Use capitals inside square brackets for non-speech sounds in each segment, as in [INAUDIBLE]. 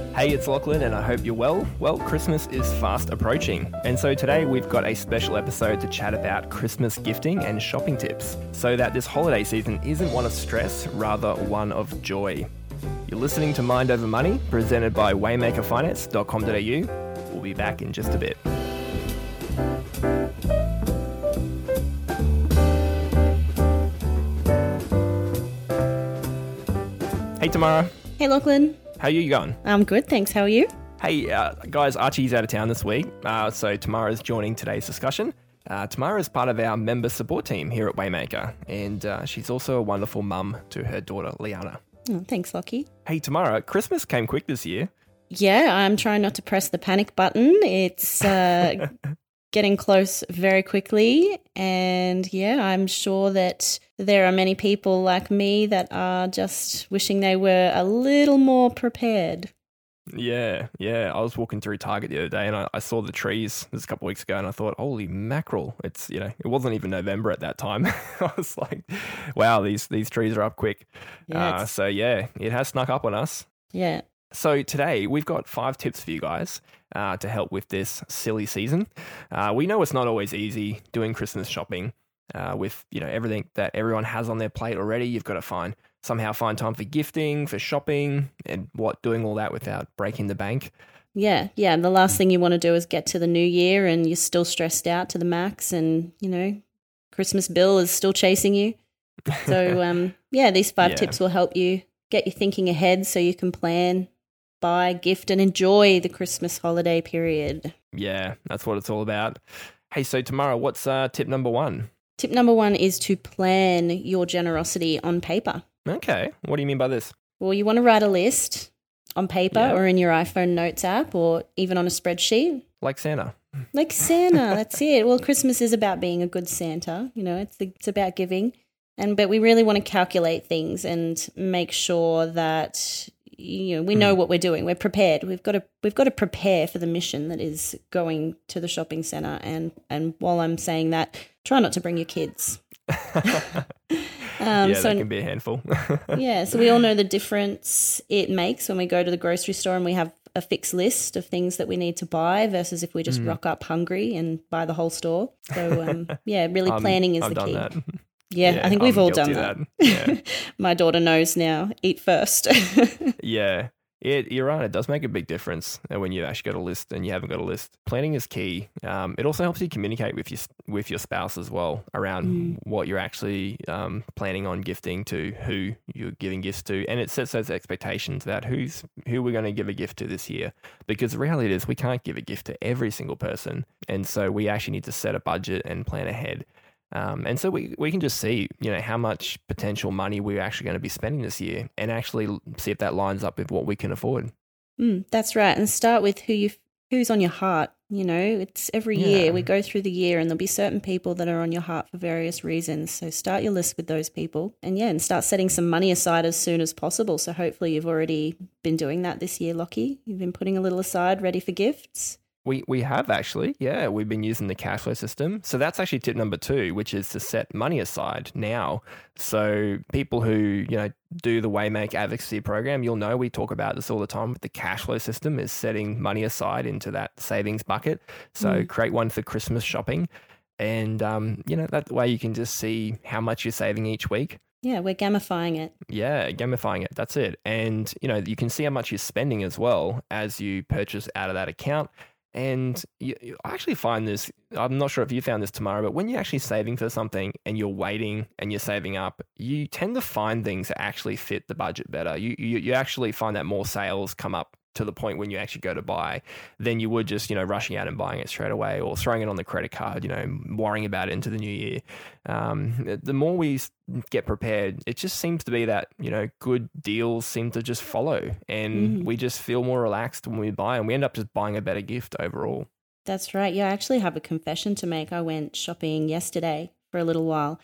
Hey, it's Lachlan, and I hope you're well. Well, Christmas is fast approaching, and so today we've got a special episode to chat about Christmas gifting and shopping tips so that this holiday season isn't one of stress, rather one of joy. You're listening to Mind Over Money, presented by waymakerfinance.com.au. We'll be back in just a bit. Hey, Tamara. Hey, Lachlan. How are you going? I'm good, thanks. How are you? Hey, uh, guys, Archie's out of town this week, uh, so Tamara's joining today's discussion. Uh, Tamara is part of our member support team here at Waymaker, and uh, she's also a wonderful mum to her daughter, Liana. Oh, thanks, Lachy. Hey, Tamara, Christmas came quick this year. Yeah, I'm trying not to press the panic button. It's uh, [LAUGHS] getting close very quickly. And yeah, I'm sure that there are many people like me that are just wishing they were a little more prepared. Yeah, yeah. I was walking through Target the other day and I, I saw the trees this a couple of weeks ago and I thought, holy mackerel. It's, you know, it wasn't even November at that time. [LAUGHS] I was like, wow, these, these trees are up quick. Yeah, Uh, so yeah, it has snuck up on us. Yeah. So today we've got five tips for you guys uh, to help with this silly season. Uh, we know it's not always easy doing Christmas shopping uh, with you know everything that everyone has on their plate already. You've got to find somehow find time for gifting, for shopping, and what doing all that without breaking the bank. Yeah, yeah. The last thing you want to do is get to the new year and you're still stressed out to the max, and you know, Christmas bill is still chasing you. So, [LAUGHS] um, yeah, these five Yeah. tips will help you get you thinking ahead so you can plan, buy, gift, and enjoy the Christmas holiday period. Yeah, that's what it's all about. Hey, so Tamara, what's uh, tip number one? Tip number one is to plan your generosity on paper. Okay, what do you mean by this? Well, you want to write a list on paper Yeah. or in your iPhone Notes app or even on a spreadsheet. Like Santa. Like Santa, [LAUGHS] that's it. Well, Christmas is about being a good Santa. You know, it's it's about giving, and but we really want to calculate things and make sure that you know we know what we're doing. We're prepared. We've got to we've got to prepare for the mission that is going to the shopping center. And and while I'm saying that, try not to bring your kids. [LAUGHS] Um, yeah, so that can be a handful. [LAUGHS] yeah, so we all know the difference it makes when we go to the grocery store and we have a fixed list of things that we need to buy versus if we Mm. just rock up hungry and buy the whole store. So um, yeah, really [LAUGHS] Um, planning is I've the done key. that. Yeah, I think we've I'm all done guilty that. Yeah. [LAUGHS] My daughter knows now. Eat first. [LAUGHS] Yeah, it, you're right. It does make a big difference uh, when you actually got a list and you haven't got a list. Planning is key. Um, it also helps you communicate with your with your spouse as well around Mm. what you're actually um, planning on gifting to, who you're giving gifts to, and it sets those expectations about who's who we're going to give a gift to this year. Because the reality is, we can't give a gift to every single person, and so we actually need to set a budget and plan ahead. Um, and so we, we can just see, you know, how much potential money we're actually going to be spending this year and actually see if that lines up with what we can afford. Mm, that's right. And start with who you who's on your heart. You know, it's every Yeah. year we go through the year and there'll be certain people that are on your heart for various reasons. So start your list with those people and yeah, and start setting some money aside as soon as possible. So hopefully you've already been doing that this year, Lachy. You've been putting a little aside ready for gifts. We, we have actually, yeah, we've been using the cash flow system. So that's actually tip number two, which is to set money aside now. So people who, you know, do the Waymaker advocacy program, you'll know we talk about this all the time. But the cash flow system is setting money aside into that savings bucket. So Mm. create one for Christmas shopping. And, um, you know, that way you can just see how much you're saving each week. Yeah, we're gamifying it. Yeah, gamifying it. That's it. And, you know, you can see how much you're spending as well as you purchase out of that account. And you, you- I actually find this, I'm not sure if you found this Tamara, but when you're actually saving for something and you're waiting and you're saving up, you tend to find things that actually fit the budget better. You, you, you actually find that more sales come up to the point when you actually go to buy than you would just, you know, rushing out and buying it straight away or throwing it on the credit card, you know, worrying about it into the new year. Um, the more we get prepared, it just seems to be that, you know, good deals seem to just follow and Mm. we just feel more relaxed when we buy and we end up just buying a better gift overall. That's right. Yeah, I actually have a confession to make. I went shopping yesterday for a little while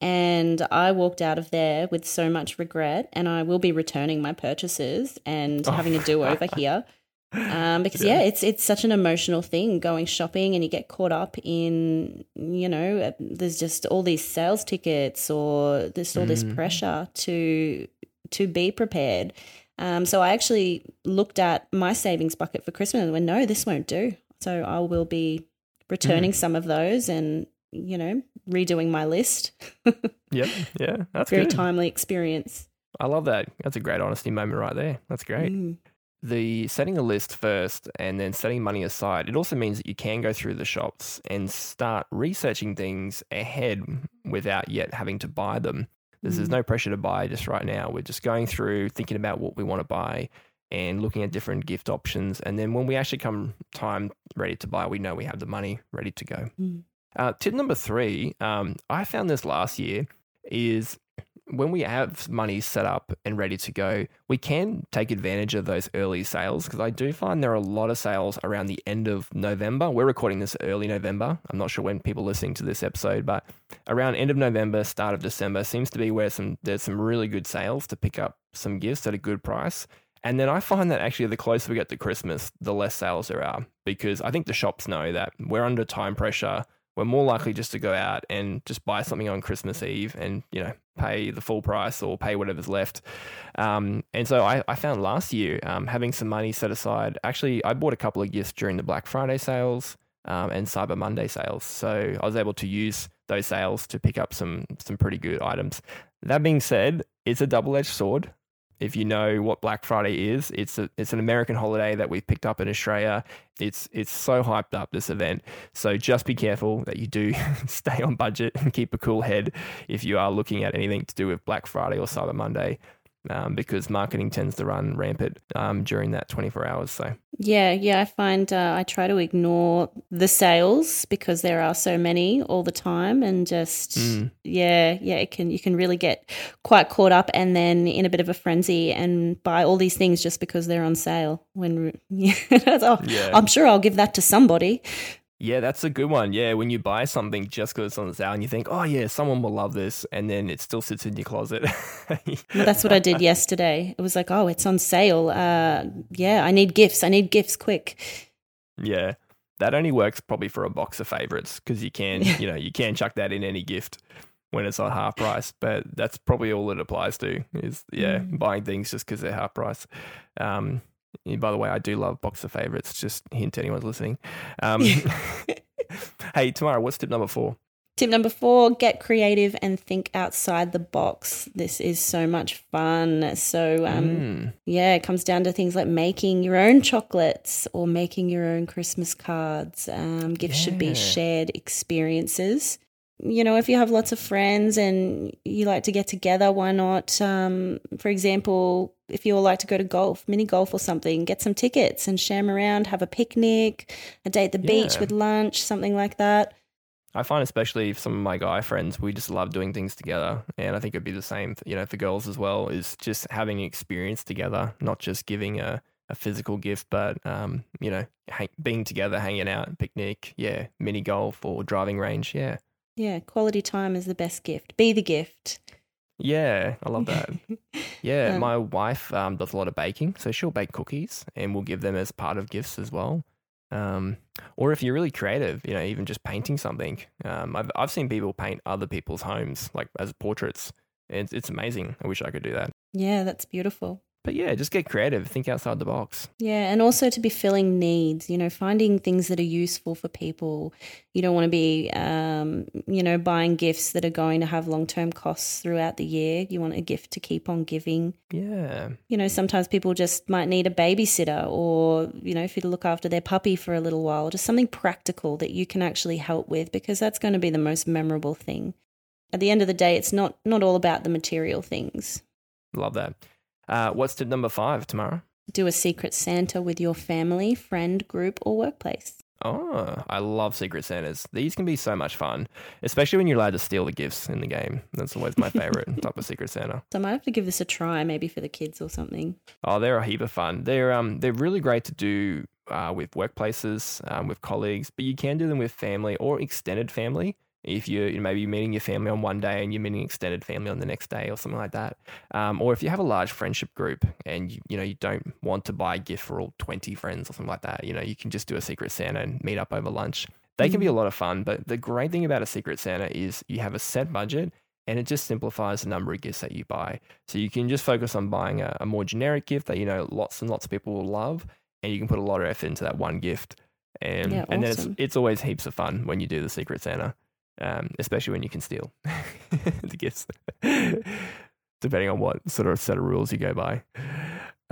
and I walked out of there with so much regret and I will be returning my purchases and Oh. having a do over [LAUGHS] here. Um, because yeah. Yeah. it's it's such an emotional thing going shopping and you get caught up in you know uh, there's just all these sales tickets or there's all this Mm. pressure to to be prepared Um, so I actually looked at my savings bucket for Christmas and went, no, this won't do. So I will be returning mm. some of those and, you know, redoing my list. [LAUGHS] yep. Yeah. That's a very good. timely experience. I love that. That's a great honesty moment right there. That's great. Mm. The setting a list first and then setting money aside, it also means that you can go through the shops and start researching things ahead without yet having to buy them. There's, there's mm. no pressure to buy just right now. We're just going through, thinking about what we want to buy and looking at different gift options. And then when we actually come time ready to buy, we know we have the money ready to go. Mm. Uh, tip number three, um, I found this last year, is when we have money set up and ready to go, we can take advantage of those early sales because I do find there are a lot of sales around the end of November. We're recording this early November. I'm not sure when people listening to this episode, but around end of November, start of December seems to be where some there's some really good sales to pick up some gifts at a good price. And then I find that actually the closer we get to Christmas, the less sales there are because I think the shops know that we're under time pressure we're more likely just to go out and just buy something on Christmas Eve and, you know, pay the full price or pay whatever's left. Um, and so I, I, found last year um, having some money set aside, actually, I bought a couple of gifts during the Black Friday sales um, and Cyber Monday sales. So I was able to use those sales to pick up some some pretty good items. That being said, it's a double edged sword if you know what Black Friday is, it's a, it's an American holiday that we've picked up in Australia. It's it's so hyped up this event. So just be careful that you do [LAUGHS] stay on budget and keep a cool head if you are looking at anything to do with Black Friday or Cyber Monday um, because marketing tends to run rampant um, during that 24 hours. So, yeah, yeah, I find uh, I try to ignore the sales because there are so many all the time, and just mm. yeah, yeah, it can you can really get quite caught up and then in a bit of a frenzy and buy all these things just because they're on sale. When [LAUGHS] yeah, oh, yeah. I'm sure I'll give that to somebody. Yeah, that's a good one. Yeah, when you buy something just because it's on sale and you think, oh, yeah, someone will love this. And then it still sits in your closet. [LAUGHS] well, that's what I did yesterday. It was like, oh, it's on sale. Uh, yeah, I need gifts. I need gifts quick. Yeah, that only works probably for a box of favorites because you can, [LAUGHS] you know, you can chuck that in any gift when it's on half price. But that's probably all it applies to is, yeah, mm. buying things just because they're half price. Um, by the way, I do love box of favorites. Just hint to anyone's listening. Um, [LAUGHS] hey, Tamara, what's tip number four? Tip number four get creative and think outside the box. This is so much fun. So, um, mm. yeah, it comes down to things like making your own chocolates or making your own Christmas cards. Um, gifts yeah. should be shared experiences you know, if you have lots of friends and you like to get together, why not? Um, for example, if you all like to go to golf, mini golf or something, get some tickets and sham around, have a picnic, a day at the yeah. beach with lunch, something like that. I find, especially some of my guy friends, we just love doing things together, and I think it'd be the same, you know, for girls as well. Is just having an experience together, not just giving a, a physical gift, but um, you know, hang, being together, hanging out, picnic, yeah, mini golf or driving range, yeah. Yeah, quality time is the best gift. Be the gift. Yeah, I love that. [LAUGHS] Yeah, um, my wife um, does a lot of baking, so she'll bake cookies and we'll give them as part of gifts as well. Um, or if you're really creative, you know, even just painting something. Um, I've I've seen people paint other people's homes like as portraits. It's it's amazing. I wish I could do that. Yeah, that's beautiful but yeah, just get creative, think outside the box. Yeah, and also to be filling needs, you know, finding things that are useful for people. You don't want to be, um, you know, buying gifts that are going to have long term costs throughout the year. You want a gift to keep on giving. Yeah. You know, sometimes people just might need a babysitter or, you know, for to look after their puppy for a little while, just something practical that you can actually help with because that's going to be the most memorable thing. At the end of the day, it's not not all about the material things. Love that. Uh, what's tip number five, Tamara? Do a secret Santa with your family, friend, group, or workplace. Oh, I love Secret Santas. These can be so much fun, especially when you're allowed to steal the gifts in the game. That's always my favorite [LAUGHS] type of Secret Santa. So I might have to give this a try, maybe for the kids or something. Oh, they're a heap of fun. They're um they're really great to do uh, with workplaces, um, with colleagues, but you can do them with family or extended family if you're you know, maybe meeting your family on one day and you're meeting extended family on the next day or something like that um, or if you have a large friendship group and you, you know you don't want to buy a gift for all 20 friends or something like that you know you can just do a secret santa and meet up over lunch they can be a mm. lot of fun but the great thing about a secret santa is you have a set budget and it just simplifies the number of gifts that you buy. So you can just focus on buying a, a, more generic gift that you know lots and lots of people will love, and you can put a lot of effort into that one gift. And Yeah, and then it's it's always heaps of fun when you do the Secret Santa, um, especially when you can steal [LAUGHS] the gifts, depending on what sort of set of rules you go by.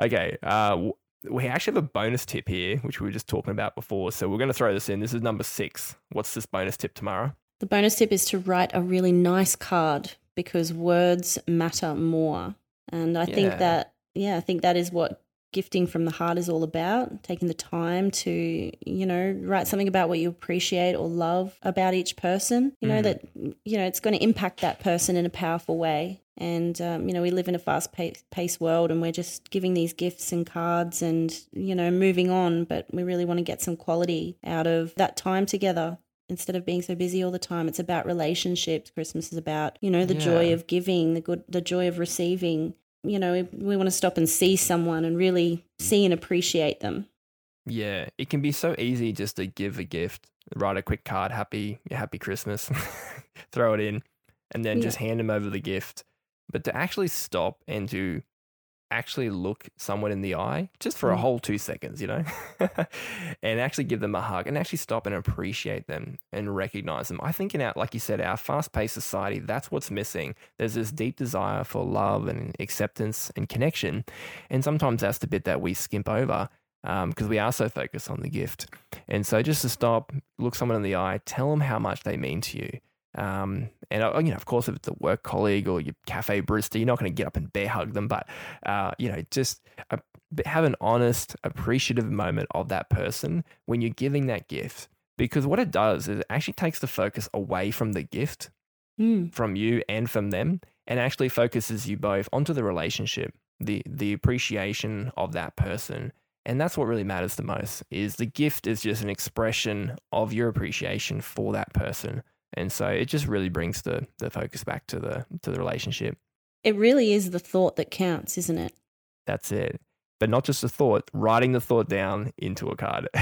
Okay, uh, we actually have a bonus tip here, which we were just talking about before. So we're going to throw this in. This is number six. What's this bonus tip Tamara? The bonus tip is to write a really nice card because words matter more. And I Yeah. think that, yeah, I think that is what gifting from the heart is all about. Taking the time to, you know, write something about what you appreciate or love about each person. You know, Mm. that, you know, it's going to impact that person in a powerful way. And, um, you know, we live in a fast paced world and we're just giving these gifts and cards and, you know, moving on. But we really want to get some quality out of that time together instead of being so busy all the time it's about relationships christmas is about you know the joy of giving the good the joy of receiving you know we, want to stop and see someone and really see and appreciate them Yeah, it can be so easy just to give a gift, write a quick card, happy happy Christmas, [LAUGHS] throw it in, and then Yeah. just hand them over the gift. But to actually stop and to actually look someone in the eye just for a Mm. whole two seconds, you know, [LAUGHS] and actually give them a hug and actually stop and appreciate them and recognize them. I think in our, like you said, our fast paced society, that's what's missing. There's this deep desire for love and acceptance and connection. And sometimes that's the bit that we skimp over because we are so focused on the gift. And so just to stop, look someone in the eye, tell them how much they mean to you. Um, and uh, you know, of course, if it's a work colleague or your cafe barista, you're not going to get up and bear hug them, but uh, you know, just uh, have an honest, appreciative moment of that person when you're giving that gift. Because what it does is it actually takes the focus away from the gift, mm. from you and from them, and actually focuses you both onto the relationship, the the appreciation of that person. And that's what really matters the most is the gift is just an expression of your appreciation for that person. And so it just really brings the the focus back to the to the relationship. it really is the thought that counts isn't it That's it. But not just a thought, writing the thought down into a card. [LAUGHS]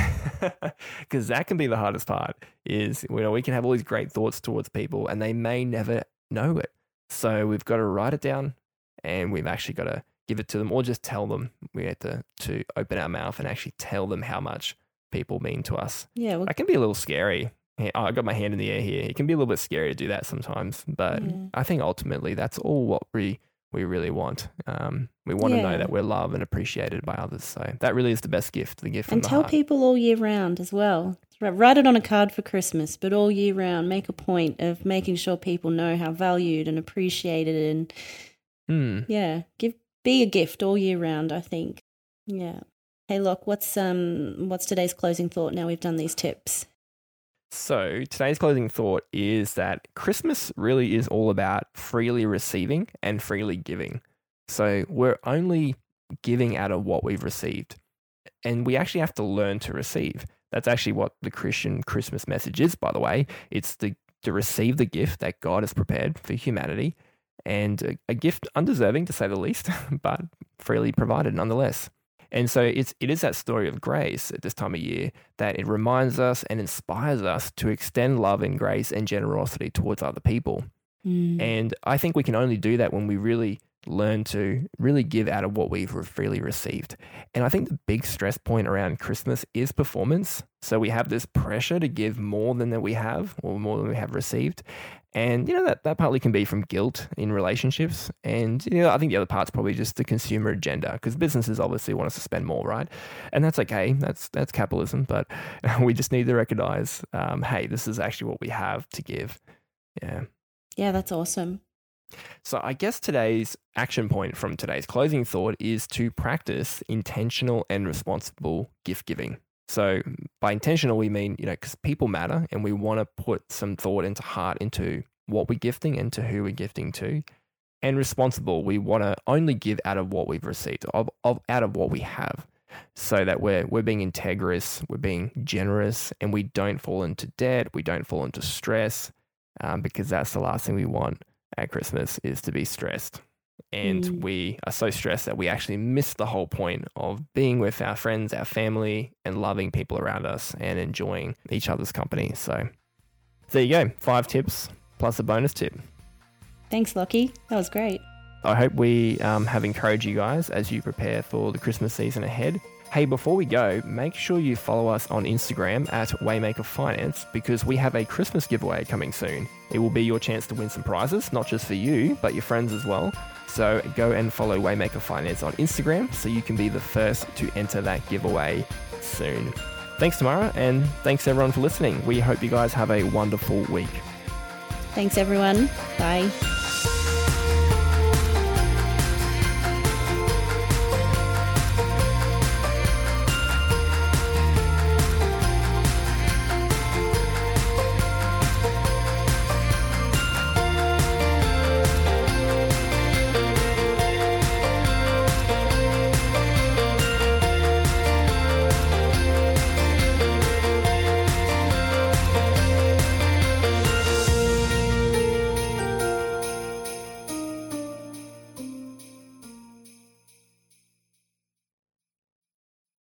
Because that can be the hardest part is, you know, we can have all these great thoughts towards people and they may never know it. So we've got to write it down and we've actually got to give it to them or just tell them. We have to, to open our mouth and actually tell them how much people mean to us. yeah well, That can be a little scary. Yeah, I got my hand in the air here. It can be a little bit scary to do that sometimes, but Yeah. I think ultimately that's all what we we really want. Um, we want to know that we're loved and appreciated by others. So that really is the best gift, the gift and tell heart. people all year round as well write it on a card for christmas but all year round make a point of making sure people know how valued and appreciated and Hmm. yeah give be a gift all year round i think yeah hey look what's um what's today's closing thought now we've done these tips So today's closing thought is that Christmas really is all about freely receiving and freely giving. So we're only giving out of what we've received. And we actually have to learn to receive. That's actually what the Christian Christmas message is, by the way. It's the, to receive the gift that God has prepared for humanity and a, a gift undeserving, to say the least, [LAUGHS] but freely provided nonetheless. And so it's it is that story of grace at this time of year that it reminds us and inspires us to extend love and grace and generosity towards other people. Mm. And I think we can only do that when we really learn to really give out of what we've freely received. And I think the big stress point around Christmas is performance. So we have this pressure to give more than that we have or more than we have received. And you know that that partly can be from guilt in relationships, and you know I think the other part's probably just the consumer agenda because businesses obviously want us to spend more, right? And that's okay. That's that's capitalism, but [LAUGHS] we just need to recognize, um, hey, this is actually what we have to give. Yeah. yeah that's awesome So I guess today's action point from today's closing thought is to practice intentional and responsible gift giving. So by intentional, we mean, you know, because people matter and we want to put some thought into heart into what we're gifting and to who we're gifting to. And responsible, we want to only give out of what we've received, of, of out of what we have, so that we're we're being integrous, we're being generous, and we don't fall into debt, we don't fall into stress, um, because that's the last thing we want at Christmas is to be stressed. And Mm. we are so stressed that we actually miss the whole point of being with our friends, our family, and loving people around us and enjoying each other's company. So there you go. Five tips plus a bonus tip. Thanks, Lachy. That was great. I hope we um, have encouraged you guys as you prepare for the Christmas season ahead. Hey, before we go, make sure you follow us on Instagram at Waymaker Finance because we have a Christmas giveaway coming soon. It will be your chance to win some prizes, not just for you, but your friends as well. So go and follow Waymaker Finance on Instagram so you can be the first to enter that giveaway soon. Thanks, Tamara, and thanks everyone for listening. We hope you guys have a wonderful week. Thanks, everyone. Bye.